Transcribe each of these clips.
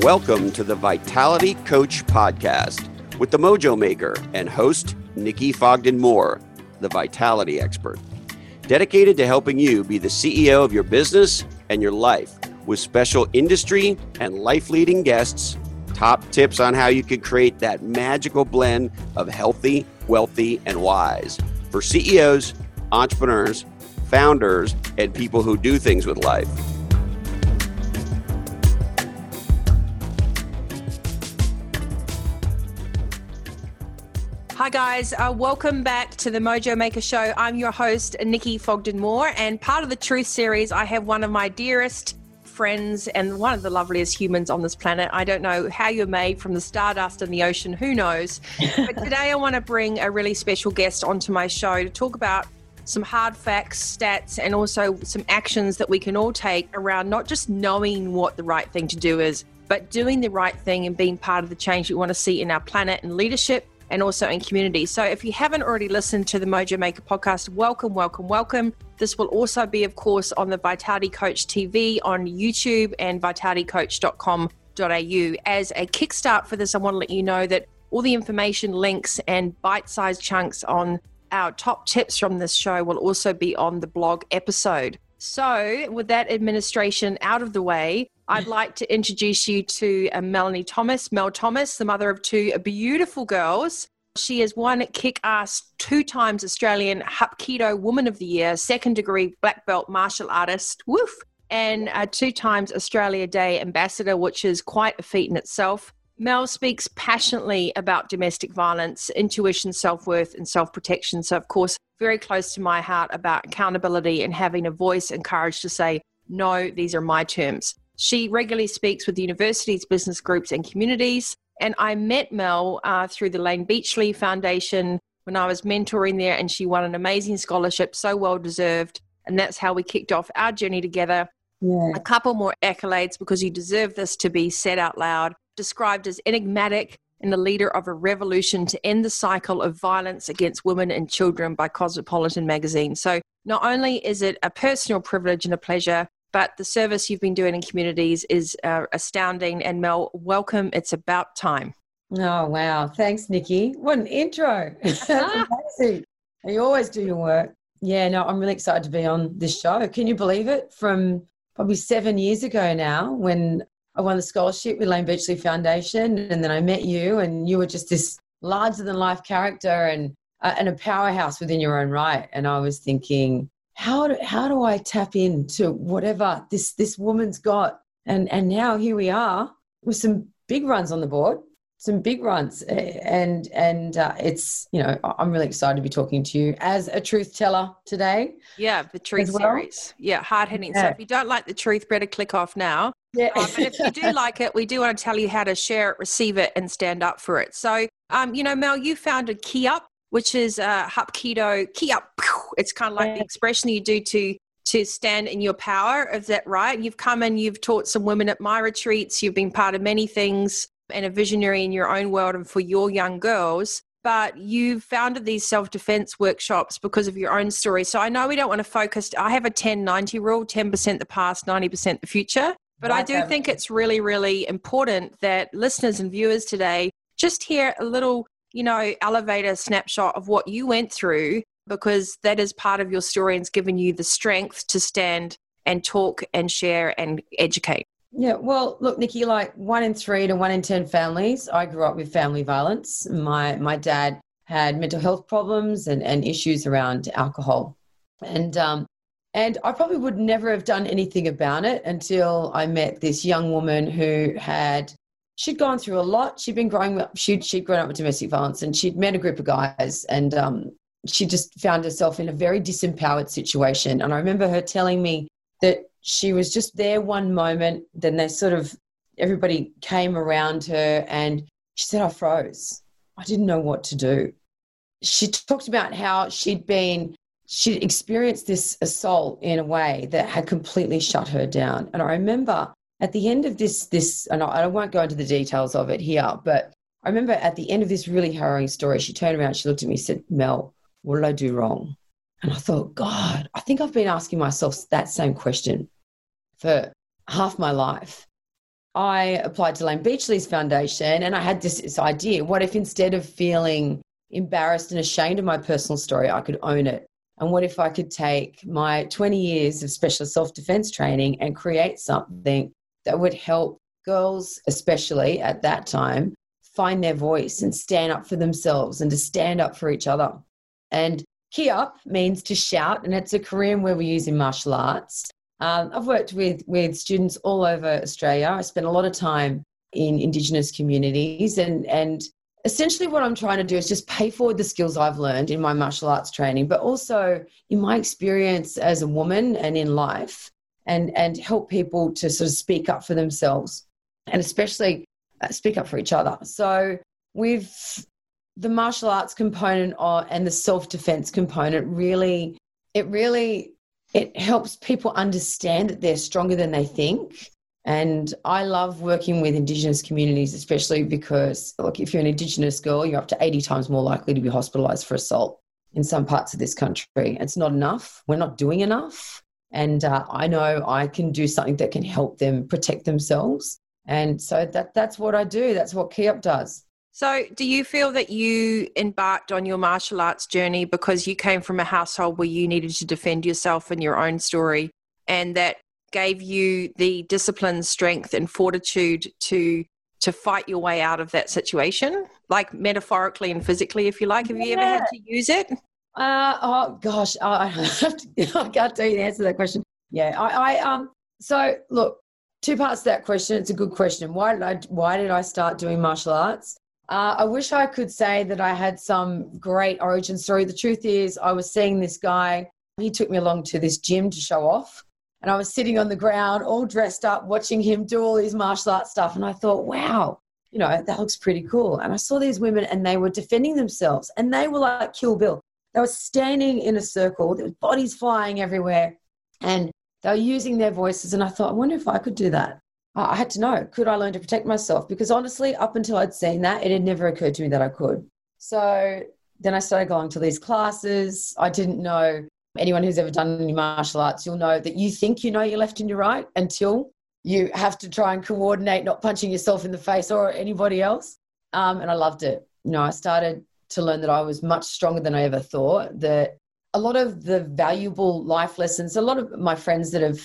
Welcome to the Vitality Coach Podcast with the Mojo Maker and host Nikki Fogden Moore, the Vitality Expert. Dedicated to helping you be the CEO of your business and your life with special industry and life leading guests, top tips on how you can create that magical blend of healthy, wealthy, and wise for CEOs, entrepreneurs, founders, and people who do things with life. Hi, guys. Uh, welcome back to the Mojo Maker Show. I'm your host, Nikki Fogden Moore, and part of the Truth series, I have one of my dearest friends and one of the loveliest humans on this planet. I don't know how you're made from the stardust and the ocean, who knows? but today, I want to bring a really special guest onto my show to talk about some hard facts, stats, and also some actions that we can all take around not just knowing what the right thing to do is, but doing the right thing and being part of the change we want to see in our planet and leadership and also in community. So if you haven't already listened to the Mojo Maker podcast, welcome, welcome, welcome. This will also be, of course, on the Vitality Coach TV on YouTube and vitalitycoach.com.au. As a kickstart for this, I want to let you know that all the information, links, and bite sized chunks on our top tips from this show will also be on the blog episode. So, with that administration out of the way, I'd like to introduce you to uh, Melanie Thomas, Mel Thomas, the mother of two beautiful girls. She is one kick ass, two times Australian Hapkido Woman of the Year, second degree black belt martial artist, woof, and a two times Australia Day ambassador, which is quite a feat in itself. Mel speaks passionately about domestic violence, intuition, self worth, and self protection. So, of course, very close to my heart about accountability and having a voice and courage to say, no, these are my terms. She regularly speaks with universities, business groups, and communities. And I met Mel uh, through the Layne Beachley Foundation when I was mentoring there, and she won an amazing scholarship, so well deserved. And that's how we kicked off our journey together. Yeah. A couple more accolades because you deserve this to be said out loud. Described as enigmatic and the leader of a revolution to end the cycle of violence against women and children by Cosmopolitan magazine. So, not only is it a personal privilege and a pleasure but the service you've been doing in communities is uh, astounding. And Mel, welcome. It's about time. Oh, wow. Thanks, Nikki. What an intro. Amazing. You always do your work. Yeah, no, I'm really excited to be on this show. Can you believe it? From probably seven years ago now, when I won the scholarship with Layne Beachley Foundation, and then I met you, and you were just this larger than life character and, uh, and a powerhouse within your own right. And I was thinking, how do, how do I tap into whatever this this woman's got? And and now here we are with some big runs on the board, some big runs, and and uh, it's you know I'm really excited to be talking to you as a truth teller today. Yeah, the truth well. series. Yeah, hard hitting. Yeah. So if you don't like the truth, better click off now. Yeah. Um, but if you do like it, we do want to tell you how to share it, receive it, and stand up for it. So, um, you know, Mel, you founded Key Up which is uh, Hapkido Key Up. It's kind of like the expression you do to to stand in your power. Is that right? You've come and you've taught some women at my retreats. You've been part of many things and a visionary in your own world and for your young girls. But you founded these self defense workshops because of your own story. So I know we don't want to focus. I have a 10 90 rule 10% the past, 90% the future. But I do think it's really, really important that listeners and viewers today just hear a little you know, elevate a snapshot of what you went through because that is part of your story and it's given you the strength to stand and talk and share and educate. Yeah, well, look, Nikki, like one in three to one in 10 families, I grew up with family violence. My, my dad had mental health problems and, and issues around alcohol. And, um, and I probably would never have done anything about it until I met this young woman who had she'd gone through a lot. She'd been growing up, she'd, she'd grown up with domestic violence and she'd met a group of guys and um, she just found herself in a very disempowered situation. And I remember her telling me that she was just there one moment, then they sort of, everybody came around her and she said, I froze. I didn't know what to do. She talked about how she'd been, she'd experienced this assault in a way that had completely shut her down. And I remember at the end of this this and I won't go into the details of it here, but I remember at the end of this really harrowing story, she turned around, she looked at me, said, Mel, what did I do wrong? And I thought, God, I think I've been asking myself that same question for half my life. I applied to Layne Beachley's foundation and I had this, this idea what if instead of feeling embarrassed and ashamed of my personal story, I could own it? And what if I could take my 20 years of specialist self defense training and create something that would help girls, especially at that time, find their voice and stand up for themselves and to stand up for each other? And Ki Up means to shout, and it's a Korean word we use in martial arts. Um, I've worked with, with students all over Australia. I spent a lot of time in Indigenous communities, and, and essentially what I'm trying to do is just pay forward the skills I've learned in my martial arts training, but also in my experience as a woman and in life, and, and help people to sort of speak up for themselves and especially uh, speak up for each other. So, with the martial arts component and the self defense component, really, it really it helps people understand that they're stronger than they think. And I love working with Indigenous communities, especially because, look, if you're an Indigenous girl, you're up to 80 times more likely to be hospitalized for assault in some parts of this country. It's not enough. We're not doing enough. And uh, I know I can do something that can help them protect themselves. And so that, that's what I do. That's what Key Up does. So, do you feel that you embarked on your martial arts journey because you came from a household where you needed to defend yourself and your own story, and that gave you the discipline, strength, and fortitude to to fight your way out of that situation, like metaphorically and physically, if you like? Have you ever had to use it? Uh, oh gosh, I have to, I can't tell you the answer to that question. Yeah, I, I um. So look, two parts to that question. It's a good question. Why did I Why did I start doing martial arts? Uh, I wish I could say that I had some great origin story. The truth is, I was seeing this guy. He took me along to this gym to show off. And I was sitting on the ground, all dressed up, watching him do all his martial arts stuff. And I thought, wow, you know, that looks pretty cool. And I saw these women and they were defending themselves and they were like Kill Bill. They were standing in a circle, there was bodies flying everywhere. And they were using their voices. And I thought, I wonder if I could do that. I had to know could I learn to protect myself? Because honestly, up until I'd seen that, it had never occurred to me that I could. So then I started going to these classes. I didn't know anyone who's ever done any martial arts, you'll know that you think you know your left and your right until you have to try and coordinate not punching yourself in the face or anybody else. Um, and I loved it. You know, I started to learn that I was much stronger than I ever thought, that a lot of the valuable life lessons, a lot of my friends that have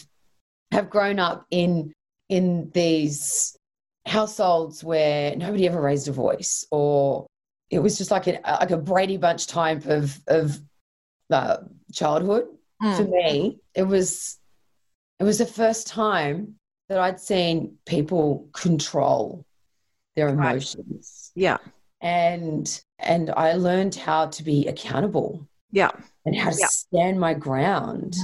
have grown up in in these households where nobody ever raised a voice or it was just like a like a Brady Bunch type of of uh, childhood. Mm. For me, it was it was the first time that I'd seen people control their emotions. Right. Yeah. And and I learned how to be accountable. Yeah. And how to yeah. stand my ground.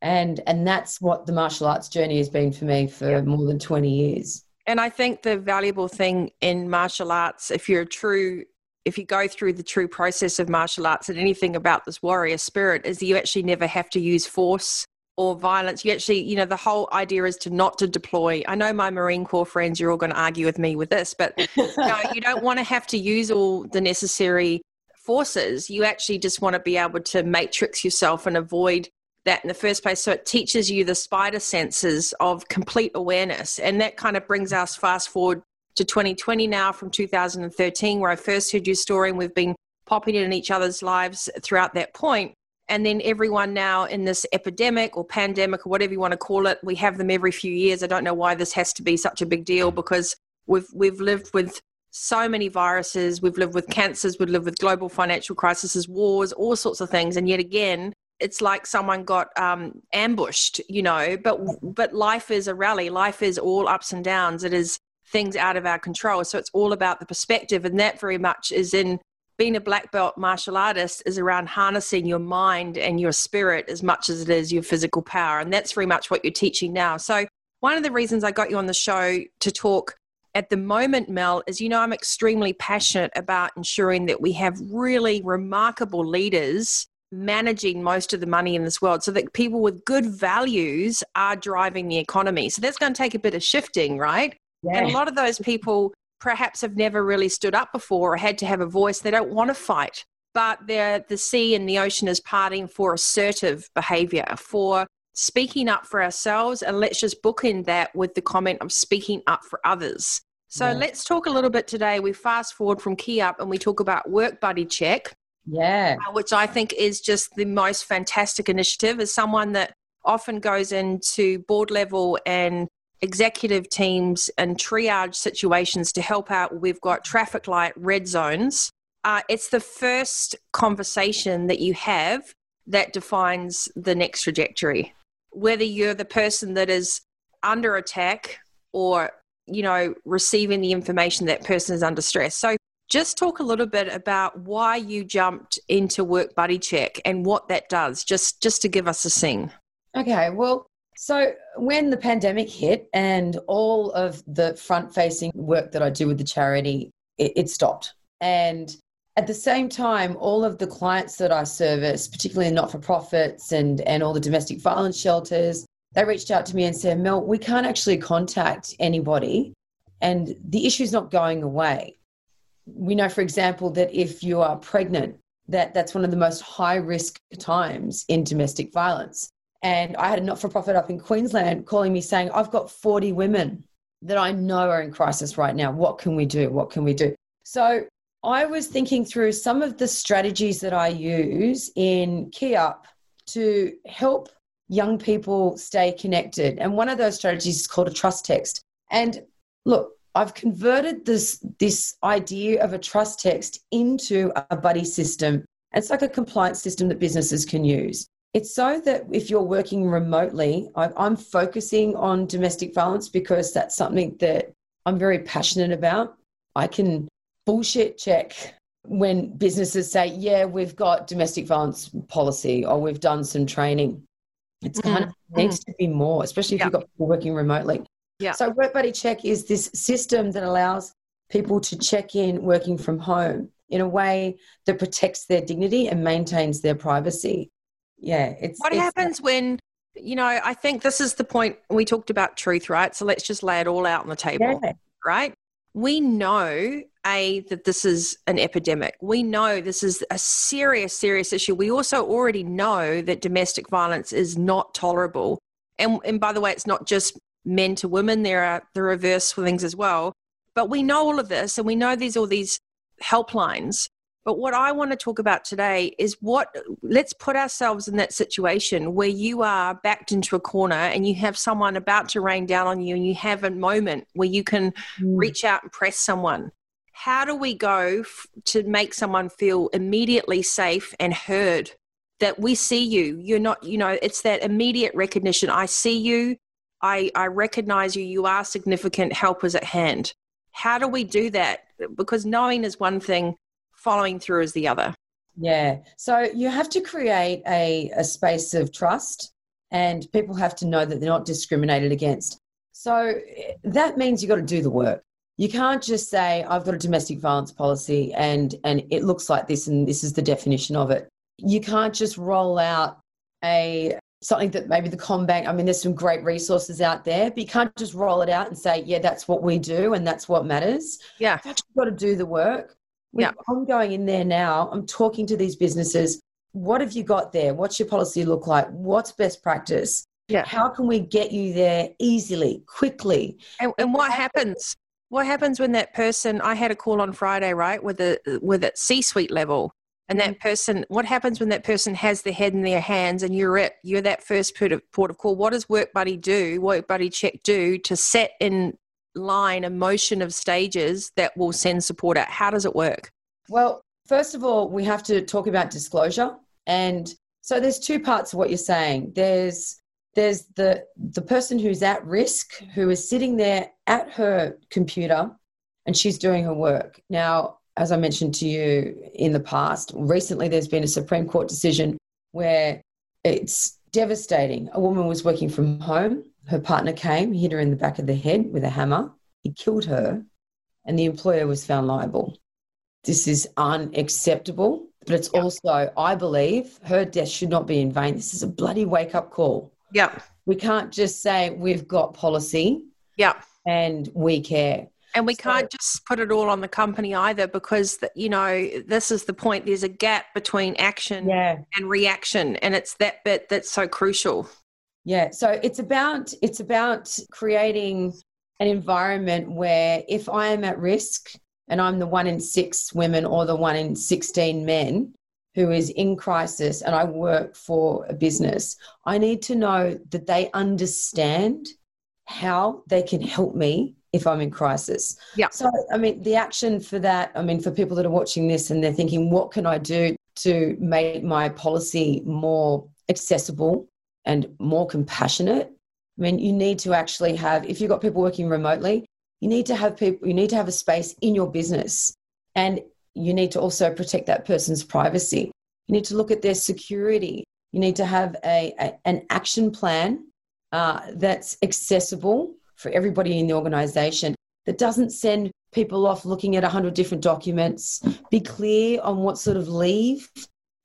And and that's what the martial arts journey has been for me for yeah. more than 20 years and i think the valuable thing in martial arts if you're a true if you go through the true process of martial arts and anything about this warrior spirit is you actually never have to use force or violence you actually you know the whole idea is to not to deploy i know my marine corps friends you're all going to argue with me with this but you, know, you don't want to have to use all the necessary forces you actually just want to be able to matrix yourself and avoid that in the first place. So it teaches you the spider senses of complete awareness. And that kind of brings us fast forward to 2020 now from 2013, where I first heard your story, and we've been popping it in each other's lives throughout that point. And then everyone now in this epidemic or pandemic or whatever you want to call it, we have them every few years. I don't know why this has to be such a big deal because we've we've lived with so many viruses, we've lived with cancers, we've lived with global financial crises, wars, all sorts of things, and yet again, it's like someone got um, ambushed, you know. But but life is a rally. Life is all ups and downs. It is things out of our control. So it's all about the perspective, and that very much is in being a black belt martial artist is around harnessing your mind and your spirit as much as it is your physical power, and that's very much what you're teaching now. So one of the reasons I got you on the show to talk at the moment, Mel, is you know, I'm extremely passionate about ensuring that we have really remarkable leaders managing most of the money in this world so that people with good values are driving the economy. So that's going to take a bit of shifting, right? Yeah. And a lot of those people perhaps have never really stood up before or had to have a voice. They don't want to fight, but the sea and the ocean is parting for assertive behavior, for speaking up for ourselves. And let's just bookend that with the comment of speaking up for others. So yeah. let's talk a little bit today. We fast forward from Key Up and we talk about Work Buddy Check. Yeah. Uh, which I think is just the most fantastic initiative as someone that often goes into board level and executive teams and triage situations to help out. We've got traffic light red zones. Uh, it's the first conversation that you have that defines the next trajectory. Whether you're the person that is under attack or, you know, receiving the information that person is under stress. So just talk a little bit about why you jumped into Work Buddy Check and what that does, just just to give us a sing. Okay, well, so, when the pandemic hit and all of the front facing work that I do with the charity, it, it, stopped. And at the same time, all of the clients that I service, particularly not for profits and, and all the domestic violence shelters, they reached out to me and said, Mel, we can't actually contact anybody, and the issue's not going away. We know, for example, that if you are pregnant, that that's one of the most high risk times in domestic violence. And I had a not for profit up in Queensland calling me saying, I've got 40 women that I know are in crisis right now. What can we do? What can we do? So I was thinking through some of the strategies that I use in Key Up to help young people stay connected. And one of those strategies is called a trust text. And look, I've converted this this idea of a trust text into a buddy system. It's like a compliance system that businesses can use. It's so that if you're working remotely, I'm focusing on domestic violence because that's something that I'm very passionate about. I can bullshit check when businesses say, yeah, we've got domestic violence policy or we've done some training. It's mm-hmm. kind of needs mm-hmm. to be more, especially if yeah. you've got people working remotely. Yeah. So Work Buddy Check is this system that allows people to check in working from home in a way that protects their dignity and maintains their privacy yeah it's what it's happens when you know i think this is the point we talked about truth right? So let's just lay it all out on the table yeah. right? We know a that this is an epidemic. We know this is a serious serious issue. We also already know that domestic violence is not tolerable. And and by the way it's not just men to women. There are the reverse things as well. But we know all of this and we know there's all these helplines but what I want to talk about today is what let's put ourselves in that situation where you are backed into a corner and you have someone about to rain down on you and you have a moment where you can mm. reach out and press someone. How do we go f- to make someone feel immediately safe and heard that we see you? You're not, you know, it's that immediate recognition. I see you. I, I recognize you. You are significant. Help is at hand. How do we do that? Because knowing is one thing following through is the other. Yeah. So you have to create a, a space of trust and people have to know that they're not discriminated against. So that means you've got to do the work. You can't just say, I've got a domestic violence policy and, and it looks like this and this is the definition of it. You can't just roll out a something that maybe the CommBank, I mean, there's some great resources out there, but you can't just roll it out and say, yeah, that's what we do and that's what matters. Yeah. You've got to do the work. Yeah. I'm going in there now. I'm talking to these businesses. What have you got there? What's your policy look like? What's best practice? Yeah. How can we get you there easily, quickly? And, and what happens? What happens when that person? I had a call on Friday, right, with a with a C-suite level, and that mm-hmm. person. What happens when that person has the head in their hands, and you're it? You're that first port of, port of call. What does Work Buddy do? Work Buddy Check do to set in line a motion of stages that will send support out? How does it work? Well, first of all, we have to talk about disclosure. And so there's two parts of what you're saying. There's there's the the person who's at risk who is sitting there at her computer and she's doing her work. Now, as I mentioned to you in the past, recently there's been a Supreme Court decision where it's devastating. A woman was working from home her partner came, hit her in the back of the head with a hammer. He killed her, and the employer was found liable. This is unacceptable, but it's yep. also, I believe, her death should not be in vain. This is a bloody wake up call. Yeah. We can't just say we've got policy. Yeah. And we care. And we so, can't just put it all on the company either because, you know, this is the point. There's a gap between action yeah. and reaction. And it's that bit that's so crucial. Yeah. So it's about, it's about creating an environment where if I am at risk and I'm the one in six women or the one in 16 men, who is in crisis and I work for a business, I need to know that they understand how they can help me if I'm in crisis. Yeah. So, I mean, the action for that, I mean, for people that are watching this and they're thinking, what can I do to make my policy more accessible and more compassionate? I mean, you need to actually have, if you've got people working remotely, you need to have people, you need to have a space in your business. And you need to also protect that person's privacy. You need to look at their security. You need to have a, a an action plan uh, that's accessible for everybody in the organization that doesn't send people off looking at 100 different documents. Be clear on what sort of leave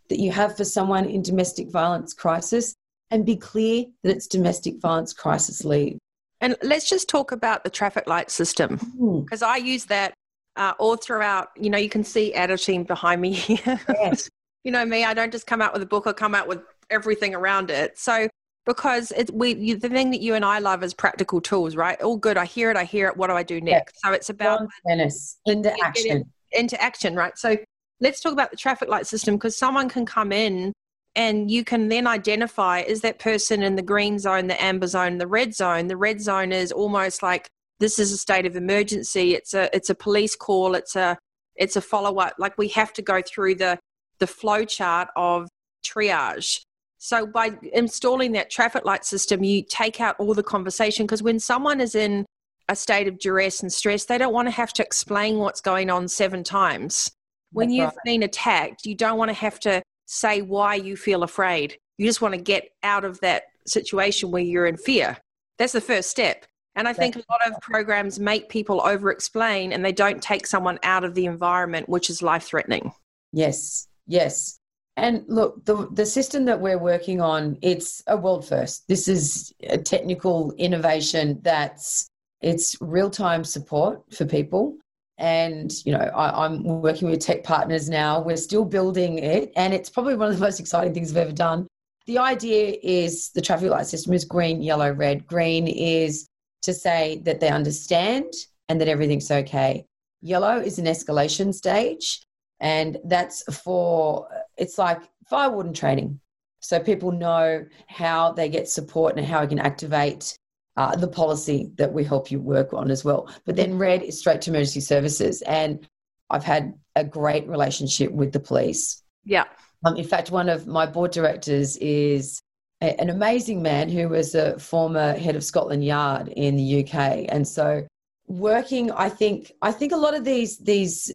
that you have for someone in domestic violence crisis and be clear that it's domestic violence crisis leave. And let's just talk about the traffic light system because hmm. I use that uh, all throughout. You know, you can see editing behind me here. Yes. you know me, I don't just come out with a book, I come out with everything around it. So because it's we you, the thing that you and I love is practical tools, right? All good. I hear it. I hear it. What do I do next? So it's about Menace, into action. Into action, right? So let's talk about the traffic light system because someone can come in and you can then identify is that person in the green zone, the amber zone, the red zone. The red zone is almost like this is a state of emergency. It's a it's a police call. It's a it's a follow up like we have to go through the the flow chart of triage. So by installing that traffic light system you take out all the conversation because when someone is in a state of duress and stress they don't want to have to explain what's going on seven times. When That's you've right. been attacked you don't want to have to say why you feel afraid you just want to get out of that situation where you're in fear that's the first step and I think a lot of programs make people over explain and they don't take someone out of the environment, which is life threatening. Yes, yes. And look, the, the system that we're working on, it's a world first. This is a technical innovation that's it's real-time support for people. And, you know, I, I'm working with tech partners now. We're still building it. And it's probably one of the most exciting things I've ever done. The idea is the traffic light system is green, yellow, red. Green is to say that they understand and that everything's okay. Yellow is an escalation stage, and that's for it's like firewood warden training. So people know how they get support and how we can activate uh, the policy that we help you work on as well. But then red is straight to emergency services, and I've had a great relationship with the police. Yeah. Um, in fact, one of my board directors is an amazing man who was a former head of Scotland Yard in the UK. And so working, I think, I think a lot of these these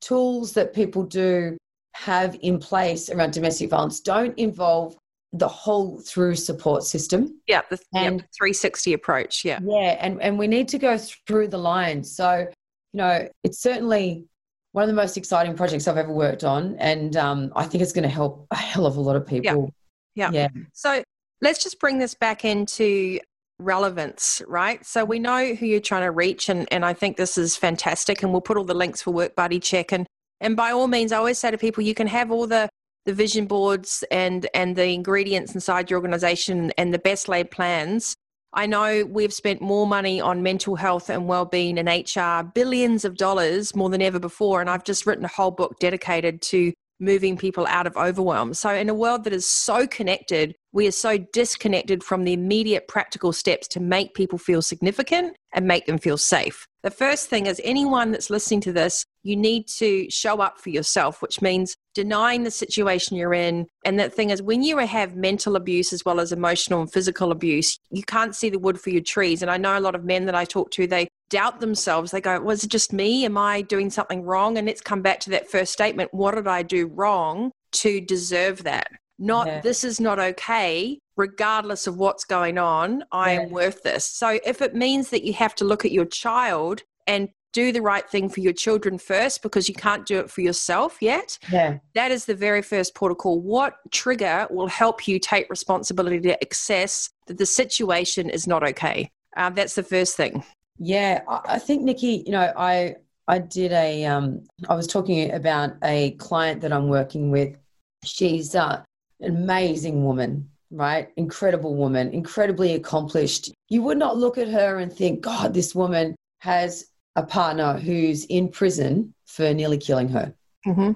tools that people do have in place around domestic violence don't involve the whole through support system. Yeah, the, and, 360 approach. Yeah. Yeah. And, and we need to go through the lines. So, you know, it's certainly one of the most exciting projects I've ever worked on. And um, I think it's going to help a hell of a lot of people yeah. Yeah. So let's just bring this back into relevance, right? So we know who you're trying to reach, and, and I think this is fantastic. And we'll put all the links for Work Buddy Check. And, and by all means, I always say to people, you can have all the, the vision boards and, and the ingredients inside your organization and the best laid plans. I know we've spent more money on mental health and well-being and HR, billions of dollars more than ever before. And I've just written a whole book dedicated to moving people out of overwhelm. So, in a world that is so connected, we are so disconnected from the immediate practical steps to make people feel significant and make them feel safe. The first thing is anyone that's listening to this, you need to show up for yourself, which means denying the situation you're in. And that thing is, when you have mental abuse as well as emotional and physical abuse, you can't see the wood for your trees. And I know a lot of men that I talk to, they doubt themselves. They go, Was it just me? Am I doing something wrong? And let's come back to that first statement. What did I do wrong to deserve that? Not yeah. this is not okay, regardless of what's going on. I yeah. am worth this. So if it means that you have to look at your child and do the right thing for your children first because you can't do it for yourself yet. Yeah. That is the very first protocol. What trigger will help you take responsibility to access that the situation is not okay? Uh, that's the first thing. Yeah, I, I think Nikki, you know, I I did a um I was talking about a client that I'm working with. She's uh, an amazing woman, right? Incredible woman, incredibly accomplished. You would not look at her and think, God, this woman has a partner who's in prison for nearly killing her. Mm-hmm.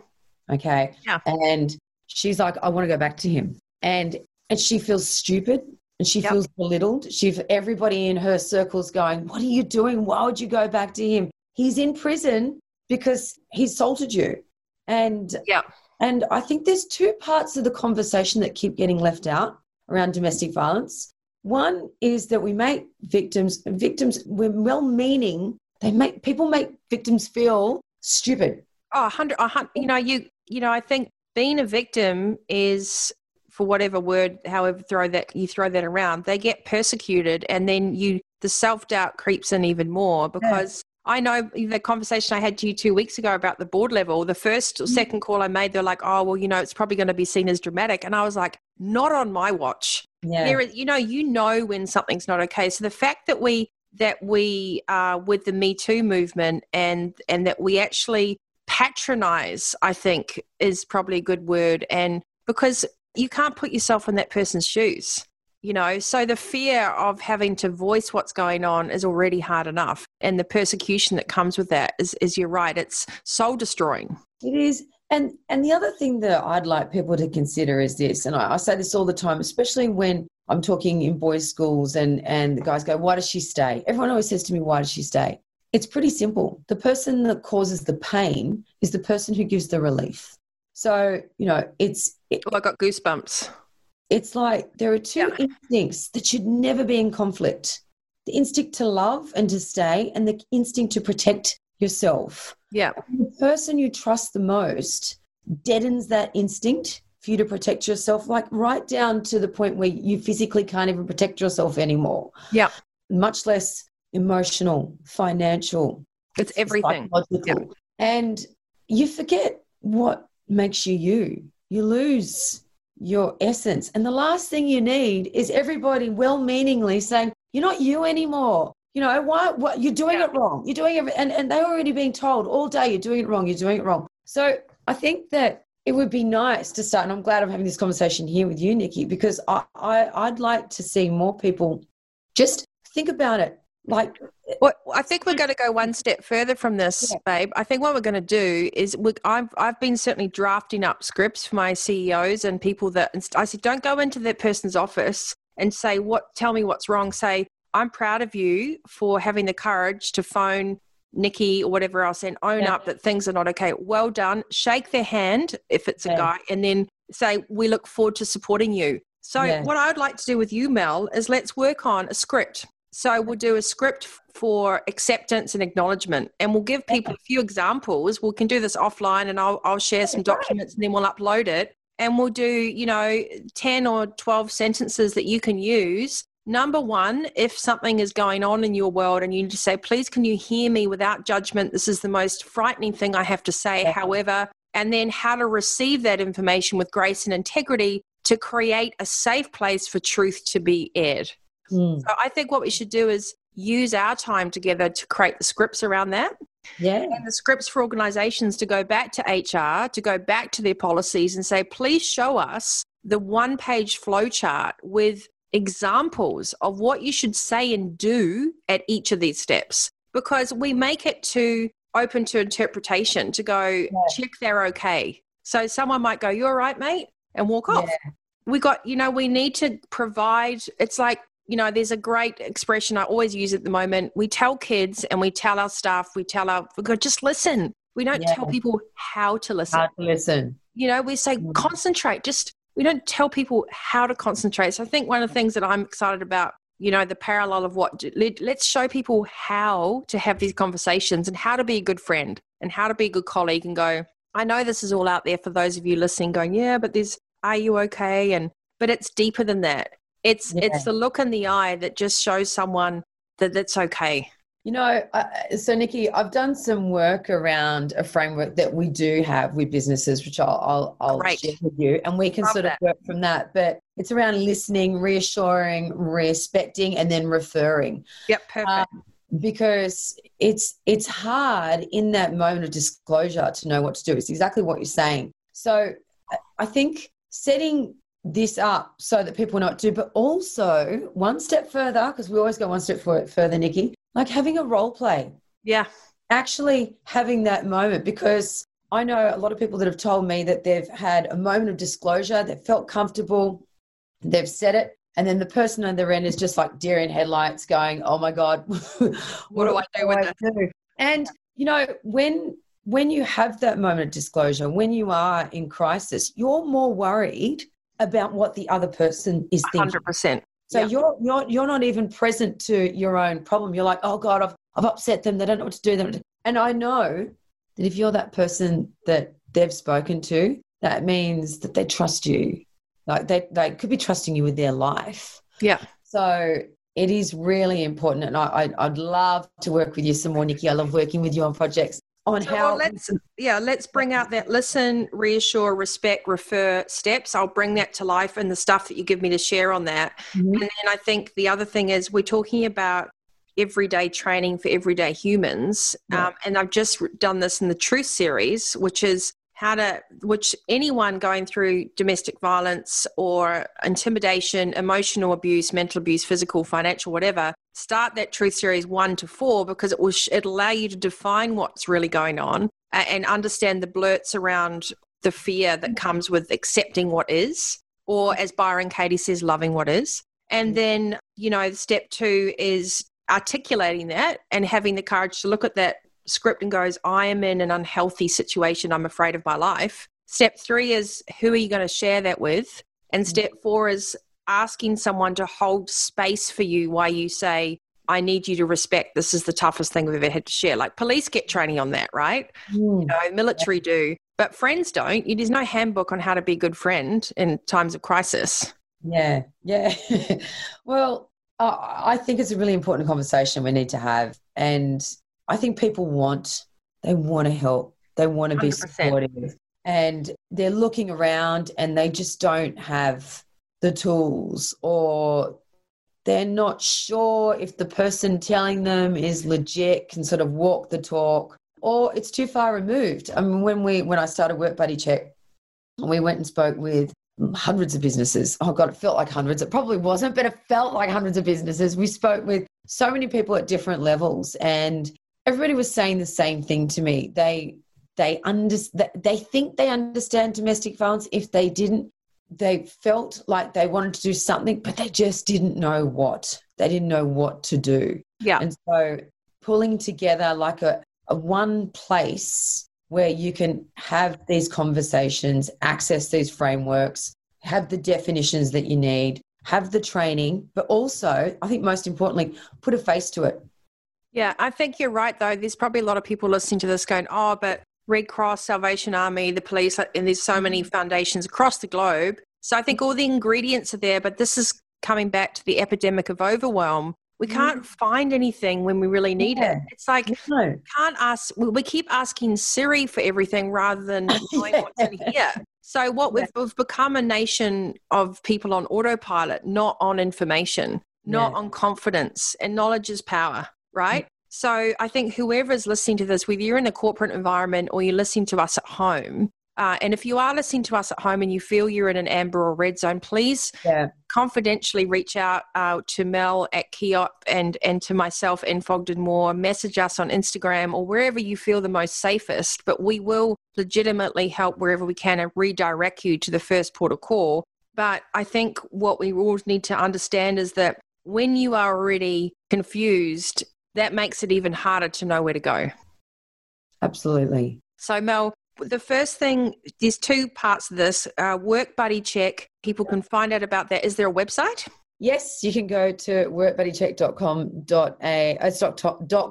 Okay. Yeah. And she's like, I want to go back to him. And and she feels stupid and she Yep. feels belittled. She everybody in her circles going, What are you doing? Why would you go back to him? He's in prison because he assaulted you. And Yeah. and I think there's two parts of the conversation that keep getting left out around domestic violence. One is that we make victims victims we're well meaning. They make people make victims feel stupid. Oh, a hundred, you know, you, you know, I think being a victim is for whatever word, however throw that you throw that around, they get persecuted, and then you the self doubt creeps in even more because I know the conversation I had to you two weeks ago about the board level. The first or second call I made, they're like, "Oh, well, you know, it's probably going to be seen as dramatic," and I was like, "Not on my watch." Yeah. there is you know you know when something's not okay so the fact that we that we uh with the me too movement and and that we actually patronize i think is probably a good word. And because you can't put yourself in that person's shoes you know? So the fear of having to voice what's going on is already hard enough. And the persecution that comes with that is, is you're right it's soul destroying. It is. And and the other thing that I'd like people to consider is this, and I, I say this all the time, especially when I'm talking in boys' schools and, and the guys go, Why does she stay? Everyone always says to me, Why does she stay? It's pretty simple. The person that causes the pain is the person who gives the relief. So, you know, it's it, oh i got goosebumps it's like there are two Yeah. instincts that should never be in conflict the instinct to love and to stay, and the instinct to protect yourself yeah the person you trust the most deadens that instinct for you to protect yourself, like right down to the point where you physically can't even protect yourself anymore. Yeah. Much less emotional, financial, it's everything psychological. And you forget what makes you you. You lose your essence. And the last thing you need is everybody well meaningly saying, You're not you anymore. You know, why what you're doing Yeah. it wrong. You're doing it and, and they're already being told all day you're doing it wrong, you're doing it wrong. So I think that it would be nice to start, and I'm glad I'm having this conversation here with you, Nikki, because I, I I'd like to see more people just think about it. Like Well, I think we're going to go one step further from this, Yeah. babe. I think what we're going to do is we, I've I've been certainly drafting up scripts for my CEOs and people that I said don't go into that person's office and say what tell me what's wrong. Say I'm proud of you for having the courage to phone Nikki or whatever else and own Yeah. up that things are not okay. Well done. Shake their hand if it's a Yeah. guy, and then say we look forward to supporting you. So Yeah. what I'd like to do with you, Mel, is let's work on a script. So we'll do a script for acceptance and acknowledgement, and we'll give people a few examples. We can do this offline, and I'll I'll share some documents, and then we'll upload it. And we'll do you know ten or twelve sentences that you can use. Number one, if something is going on in your world, and you need to say, "Please, can you hear me without judgment? This is the most frightening thing I have to say." Yeah. However, and then how to receive that information with grace and integrity to create a safe place for truth to be aired. hmm, So I think what we should do is use our time together to create the scripts around that yeah. and the scripts for organizations to go back to HR, to go back to their policies and say, please show us the one page flow chart with examples of what you should say and do at each of these steps because we make it too open to interpretation to go check they're okay. So someone might go, You're all right, mate, and walk off. We got, you know, we need to provide, it's like, you know, there's a great expression I always use at the moment. We tell kids and we tell our staff, we tell our, we go, just listen. We don't Yeah. tell people how to listen. Hard to listen. you know, we say Mm. concentrate, just, we don't tell people how to concentrate. So I think one of the things that I'm excited about, you know, the parallel of what, let, let's show people how to have these conversations and how to be a good friend and how to be a good colleague and go, I know this is all out there for those of you listening going, yeah, but there's, are you okay? And, but it's deeper than that. It's, Yeah. it's the look in the eye that just shows someone that that's okay. You know, uh, so Nikki, I've done some work around a framework that we do have with businesses, which I'll I'll, I'll share with you, and we can Love sort that. of work from that. But it's around listening, reassuring, respecting, and then referring. Yep. Perfect. Uh, because it's it's hard in that moment of disclosure to know what to do. It's exactly what you're saying. So I think setting this up so that people not do, but also one step further, because we always go one step further, Nikki, like having a role play. Yeah. Actually having that moment because I know a lot of people that have told me that they've had a moment of disclosure, they've felt comfortable, they've said it, and then the person on their end is just like deer in headlights going, Oh my God, what, do I do with do? And you know, when when you have that moment of disclosure, when you are in crisis, you're more worried about what the other person is thinking. 100%. So you're you're you're not even present to your own problem. You're like, oh God, I've I've upset them. They don't know what to do. Them And I know that if you're that person that they've spoken to, that means that they trust you. Like they they could be trusting you with their life. Yeah. So it is really important, and I, I would love to work with you some more, Nikki. I love working with you on projects on so, how well, let's yeah let's bring out that listen reassure respect refer steps i'll bring that to life and the stuff that you give me to share on that mm-hmm. and then i think the other thing is we're talking about everyday training for everyday humans yeah. um, and i've just done this in the truth series which is how to which anyone going through domestic violence or intimidation emotional abuse mental abuse physical financial whatever start that truth series 1 to 4 because it will it'll allow you to define what's really going on and understand the blurts around the fear that mm-hmm. comes with accepting what is or mm-hmm. as byron katie says loving what is. And mm-hmm. then you know step 2 is articulating that and having the courage to look at that script and goes, I am in an unhealthy situation, I'm afraid of my life. Step three is who are you going to share that with? And step four is asking someone to hold space for you while you say, I need you to respect this is the toughest thing we've ever had to share. Like police get training on that, right? Mm. You know, military do, but friends don't. There's no handbook on how to be a good friend in times of crisis. Yeah, yeah. well, I think it's a really important conversation we need to have. And I think people want, they want to help, they want to be 100%. supportive, and they're looking around and they just don't have the tools or they're not sure if the person telling them is legit, can sort of walk the talk, or it's too far removed. I mean, when we when I started Work Buddy Check, we went and spoke with hundreds of businesses. Oh God, it felt like hundreds. It probably wasn't, but it felt like hundreds of businesses. We spoke with so many people at different levels, and everybody was saying the same thing to me. They they under, they think they understand domestic violence. If they didn't, they felt like they wanted to do something, but they just didn't know what. They didn't know what to do. Yeah. And so pulling together like a, a one place where you can have these conversations, access these frameworks, have the definitions that you need, have the training, but also, I think most importantly, put a face to it. Yeah, I think you're right, though. There's probably a lot of people listening to this going, oh, but Red Cross, Salvation Army, the police, and there's so many mm-hmm. foundations across the globe. So I think all the ingredients are there, but this is coming back to the epidemic of overwhelm. We mm-hmm. can't find anything when we really need yeah. it. It's like no. can't ask. We keep asking Siri for everything rather than knowing what's in here. So what we've, we've become a nation of people on autopilot, not on information, not yeah. on confidence, and knowledge is power right? So I think whoever is listening to this, whether you're in a corporate environment or you're listening to us at home, uh, and if you are listening to us at home and you feel you're in an amber or red zone, please yeah. confidentially reach out uh, to Mel at Key Up and, and to myself and Fogden Moore. Message us on Instagram or wherever you feel the most safest. But we will legitimately help wherever we can and redirect you to the first port of call. But I think what we all need to understand is that when you are already confused that makes it even harder to know where to go. Absolutely. So, Mel, the first thing, there's two parts of this uh, work buddy check. People can find out about that. Is there a website? Yes, you can go to workbuddycheck.com.a, it's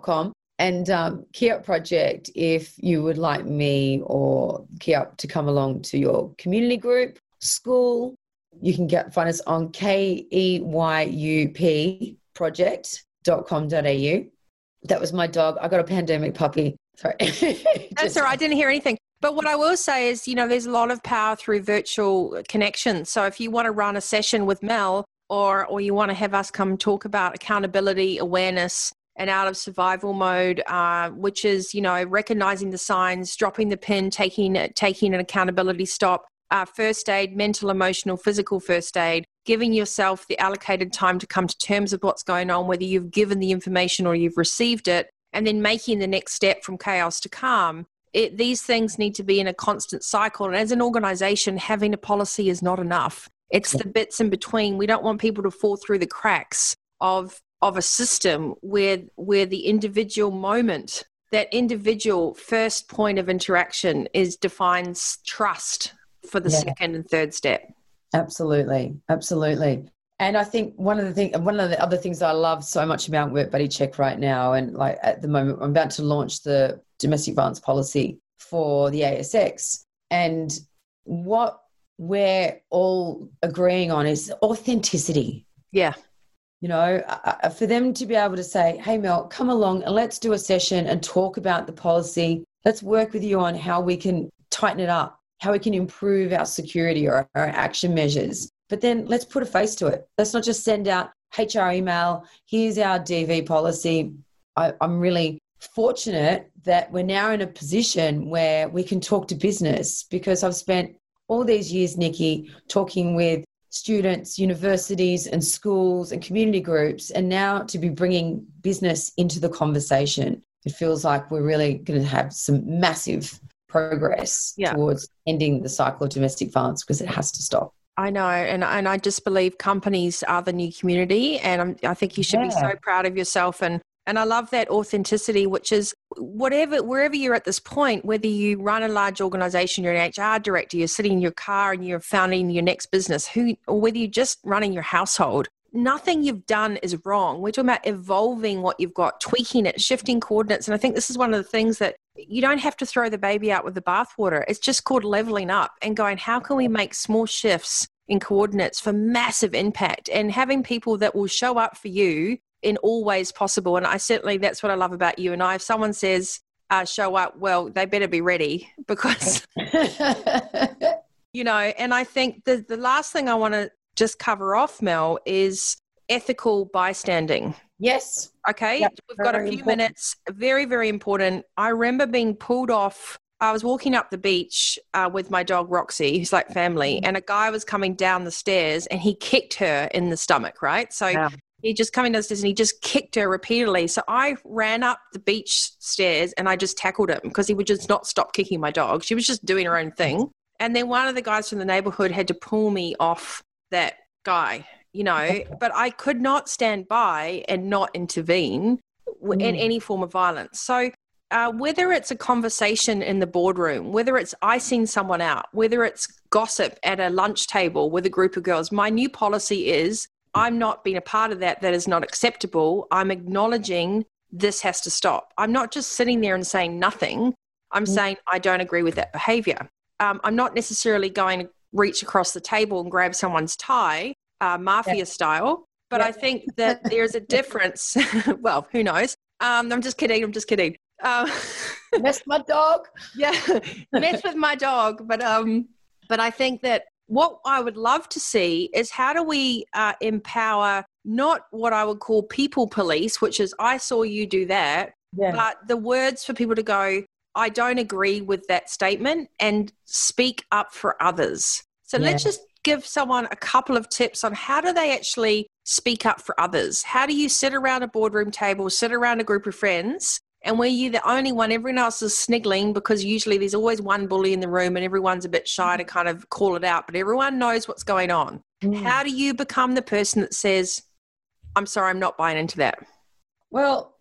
com and um, Key Up Project if you would like me or Key Up to come along to your community group, school. You can get find us on K E Y U P project com.au. That was my dog. I got a pandemic puppy. Sorry. That's all right. I didn't hear anything. But what I will say is, you know, there's a lot of power through virtual connections. So if you want to run a session with Mel or or you want to have us come talk about accountability, awareness, and out of survival mode, uh, which is you know recognizing the signs, dropping the pin, taking taking an accountability stop, uh, first aid, mental, emotional, physical first aid, giving yourself the allocated time to come to terms with what's going on, whether you've given the information or you've received it, and then making the next step from chaos to calm. It, these things need to be in a constant cycle. And as an organization, having a policy is not enough. It's the bits in between. We don't want people to fall through the cracks of of a system where where the individual moment, that individual first point of interaction is defines trust for the yeah. second and third step. Absolutely. Absolutely. And I think one of the thing, one of the other things I love so much about Work Buddy Check right now, and like at the moment, I'm about to launch the domestic violence policy for the ASX. And what we're all agreeing on is authenticity. Yeah. You know, for them to be able to say, hey, Mel, come along and let's do a session and talk about the policy. Let's work with you on how we can tighten it up, how we can improve our security or our action measures but then let's put a face to it. Let's not just send out HR email, here's our DV policy. I, I'm really fortunate that we're now in a position where we can talk to business because I've spent all these years, Nikki, talking with students, universities, and schools and community groups, and now to be bringing business into the conversation. It feels like we're really going to have some massive progress yeah. towards ending the cycle of domestic violence because it has to stop. I know, and and I just believe companies are the new community, and I'm, i think you should yeah. be so proud of yourself. And and I love that authenticity, which is whatever wherever you're at this point, whether you run a large organization, you're an HR director, you're sitting in your car and you're founding your next business, who or whether you're just running your household, nothing you've done is wrong. We're talking about evolving what you've got, tweaking it, shifting coordinates. And I think this is one of the things that you don't have to throw the baby out with the bathwater. It's just called leveling up and going, how can we make small shifts in coordinates for massive impact and having people that will show up for you in all ways possible. And I certainly, that's what I love about you and I. If someone says, uh, show up, well, they better be ready because, you know, and I think the, the last thing I want to just cover off, Mel, is ethical bystanding. Yes. Okay. Yep. We've got a few important. minutes. Very, very important. I remember being pulled off. I was walking up the beach uh, with my dog Roxy, who's like family, mm-hmm. and a guy was coming down the stairs and he kicked her in the stomach, right? So yeah. he just coming downstairs and he just kicked her repeatedly. So I ran up the beach stairs and I just tackled him because he would just not stop kicking my dog. She was just doing her own thing. And then one of the guys from the neighborhood had to pull me off that guy, you know, but I could not stand by and not intervene mm. in any form of violence. So, uh, whether it's a conversation in the boardroom, whether it's icing someone out, whether it's gossip at a lunch table with a group of girls, my new policy is I'm not being a part of that. That is not acceptable. I'm acknowledging this has to stop. I'm not just sitting there and saying nothing. I'm mm. saying I don't agree with that behavior. Um, I'm not necessarily going to reach across the table and grab someone's tie, uh, mafia yeah. style. But yeah. I think that there's a difference. well, who knows? Um, I'm just kidding. I'm just kidding. Um, mess my dog. Yeah, mess with my dog. But um, but I think that what I would love to see is how do we uh, empower not what I would call people police, which is I saw you do that, yeah. but the words for people to go, I don't agree with that statement and speak up for others. So yeah. let's just give someone a couple of tips on how do they actually speak up for others? How do you sit around a boardroom table, sit around a group of friends, and where you're the only one, everyone else is sniggling because usually there's always one bully in the room and everyone's a bit shy to kind of call it out, but everyone knows what's going on. Mm. How do you become the person that says, I'm sorry, I'm not buying into that? Well,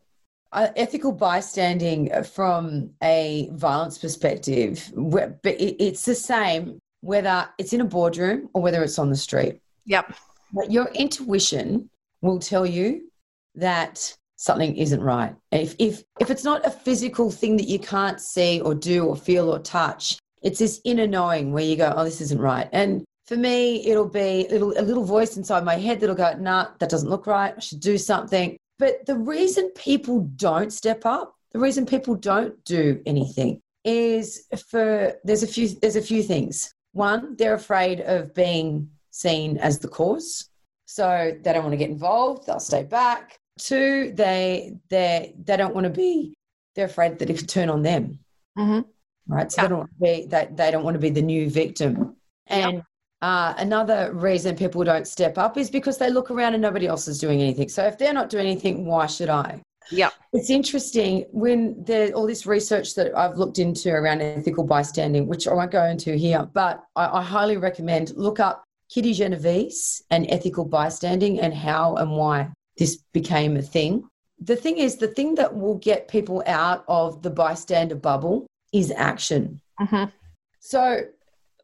uh, ethical bystanding from a violence perspective, but it's the same whether it's in a boardroom or whether it's on the street. Yep. But your intuition will tell you that something isn't right. If, if, if it's not a physical thing that you can't see or do or feel or touch, it's this inner knowing where you go, oh, this isn't right. And for me, it'll be a little, a little voice inside my head that'll go, nah, that doesn't look right. I should do something. But the reason people don't step up, the reason people don't do anything is for there's a few there's a few things. One, they're afraid of being seen as the cause. So they don't want to get involved, they'll stay back. Two, they they they don't want to be. They're afraid that it could turn on them. Mhm. Right. So Yeah. they don't want to be that they don't want to be the new victim. And uh, another reason people don't step up is because they look around and nobody else is doing anything. So if they're not doing anything, why should I? Yep. It's interesting when there's all this research that I've looked into around ethical bystanding, which I won't go into here, but I, I highly recommend look up Kitty Genovese and ethical bystanding and how and why this became a thing. The thing is, the thing that will get people out of the bystander bubble is action. Mhm. So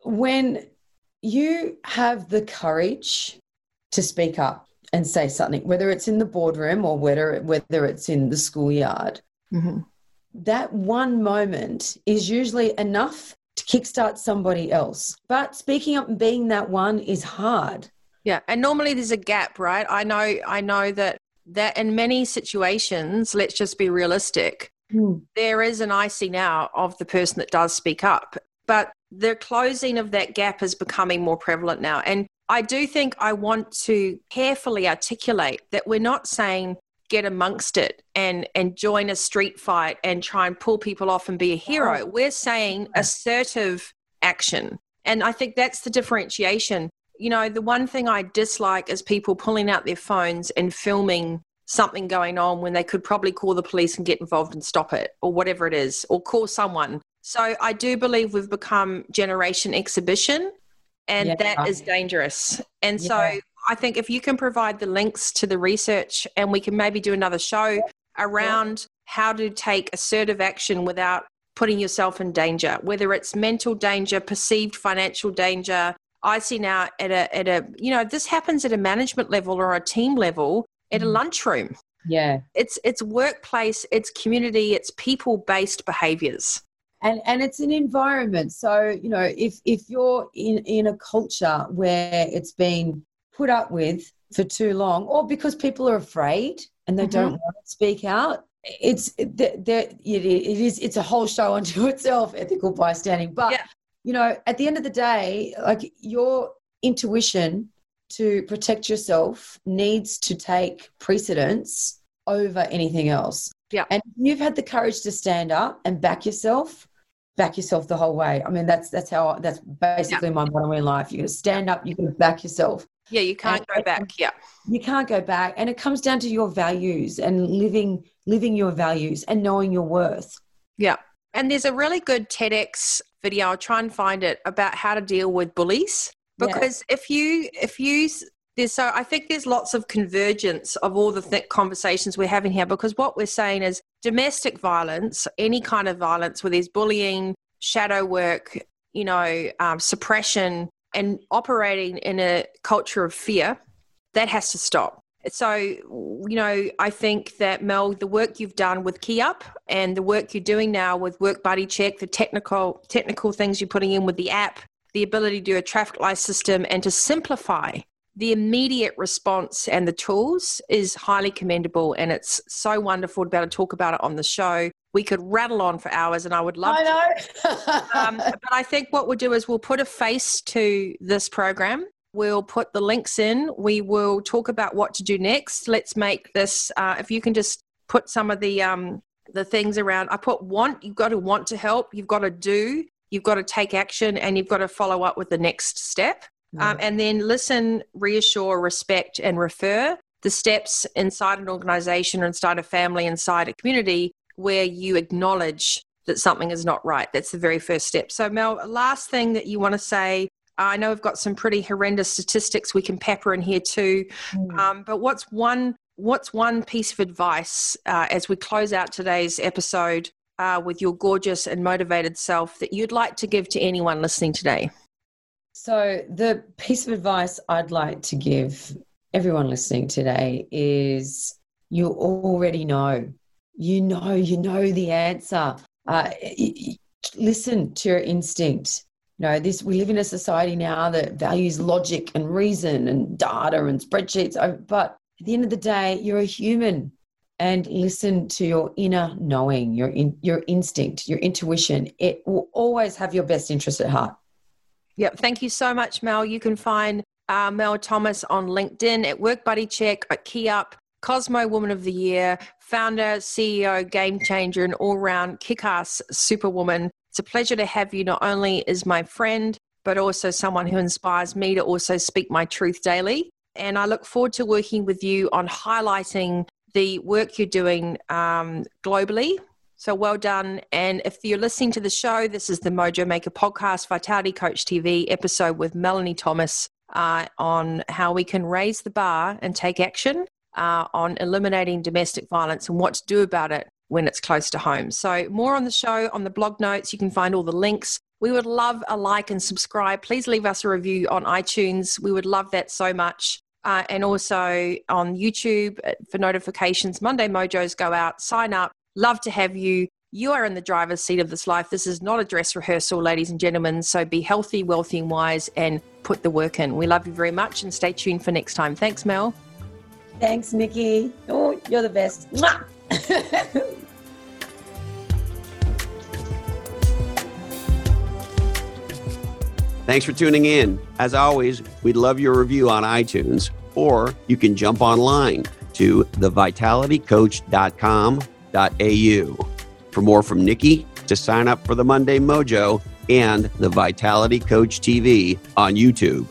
when you have the courage to speak up and say something, whether it's in the boardroom or whether whether it's in the schoolyard, Mhm. that one moment is usually enough to kickstart somebody else. But speaking up and being that one is hard. Yeah, and normally there's a gap, right? I know I know that that in many situations, let's just be realistic, there is an icing out of the person that does speak up. But the closing of that gap is becoming more prevalent now. And I do think I want to carefully articulate that we're not saying get amongst it and and join a street fight and try and pull people off and be a hero. We're saying assertive action. And I think that's the differentiation. You know, the one thing I dislike is people pulling out their phones and filming something going on when they could probably call the police and get involved and stop it or whatever it is or call someone. So I do believe we've become generation exhibition and Yeah. that is dangerous. And so I think if you can provide the links to the research and we can maybe do another show around how to take assertive action without putting yourself in danger, whether it's mental danger, perceived financial danger. I see now at a at a you know, this happens at a management level or a team level at a Mhm. lunchroom. Yeah. It's it's workplace, it's community, it's people based behaviors. And and it's an environment so you know if if you're in in a culture where it's been put up with for too long or because people are afraid and they Mhm. don't want to speak out it's there there- it it is it's a whole show unto itself ethical bystanding but Yeah. you know at the end of the day like your intuition to protect yourself needs to take precedence over anything else Yeah. and you've had the courage to stand up and back yourself back yourself the whole way i mean that's that's how that's basically my motto in life you're going to stand up you're going to back yourself Yeah, you can't go back. Yeah. you can't go back and it comes down to your values and living living your values and knowing your worth Yeah. And there's a really good TEDx video, I'll try and find it, about how to deal with bullies. Yeah. Because if you, if you, there's so, I think there's lots of convergence of all the th- conversations we're having here because what we're saying is domestic violence, any kind of violence where there's bullying, shadow work, you know, um, suppression, and operating in a culture of fear, that has to stop. So, you know, I think that Mel, the work you've done with Key Up and the work you're doing now with Work Buddy Check, the technical technical things you're putting in with the app, the ability to do a traffic light system and to simplify the immediate response and the tools is highly commendable and it's so wonderful to be able to talk about it on the show. We could rattle on for hours and I would love to know um, but I think what we'll do is we'll put a face to this program. We'll put the links in. We will talk about what to do next. Let's make this. Uh, if you can just put some of the um, the things around. I put want. You've got to want to help. You've got to do. You've got to take action, and you've got to follow up with the next step. Um, and then listen, reassure, respect, and refer the steps inside an organization or inside a family, inside a community where you acknowledge that something is not right. That's the very first step. So, Mel, last thing that you want to say. I know we've got some pretty horrendous statistics we can pepper in here too. Mm. Um, but what's one what's one piece of advice uh, as we close out today's episode uh, with your gorgeous and motivated self that you'd like to give to anyone listening today? So, the piece of advice I'd like to give everyone listening today is you already know. You know, you know the answer. Uh, listen to your instinct. You know, this we live in a society now that values logic and reason and data and spreadsheets. uh, But at the end of the day, you're a human, and listen to your inner knowing, your in, your instinct, your intuition. It will always have your best interest at heart. Yep. Thank you so much, Mel. You can find uh, Mel Thomas on LinkedIn at Work Buddy Check at Key Up. Cosmo Woman of the Year, founder, CEO, game changer, and all round kick ass superwoman. It's a pleasure to have you not only as my friend, but also someone who inspires me to also speak my truth daily. And I look forward to working with you on highlighting the work you're doing um, globally. So well done. And if you're listening to the show, this is the Mojo Maker podcast, Vitality Coach TV episode with Melanie Thomas uh, on how we can raise the bar and take action uh, on eliminating domestic violence and what to do about it when it's close to home. So, more on the show on the blog notes. You can find all the links. We would love a like and subscribe. Please leave us a review on iTunes. We would love that so much. Uh, and also on YouTube uh, for notifications. Monday Mojos go out. Sign up. Love to have you. You are in the driver's seat of this life. This is not a dress rehearsal, ladies and gentlemen. So be healthy, wealthy, and wise and put the work in. We love you very much and stay tuned for next time. Thanks, Mel. Thanks, Nikki. Oh, you're the best. Thanks for tuning in. As always, we'd love your review on iTunes, or you can jump online to thevitalitycoach.com.au for more from Nikki to sign up for the Monday Mojo and the Vitality Coach TV on YouTube.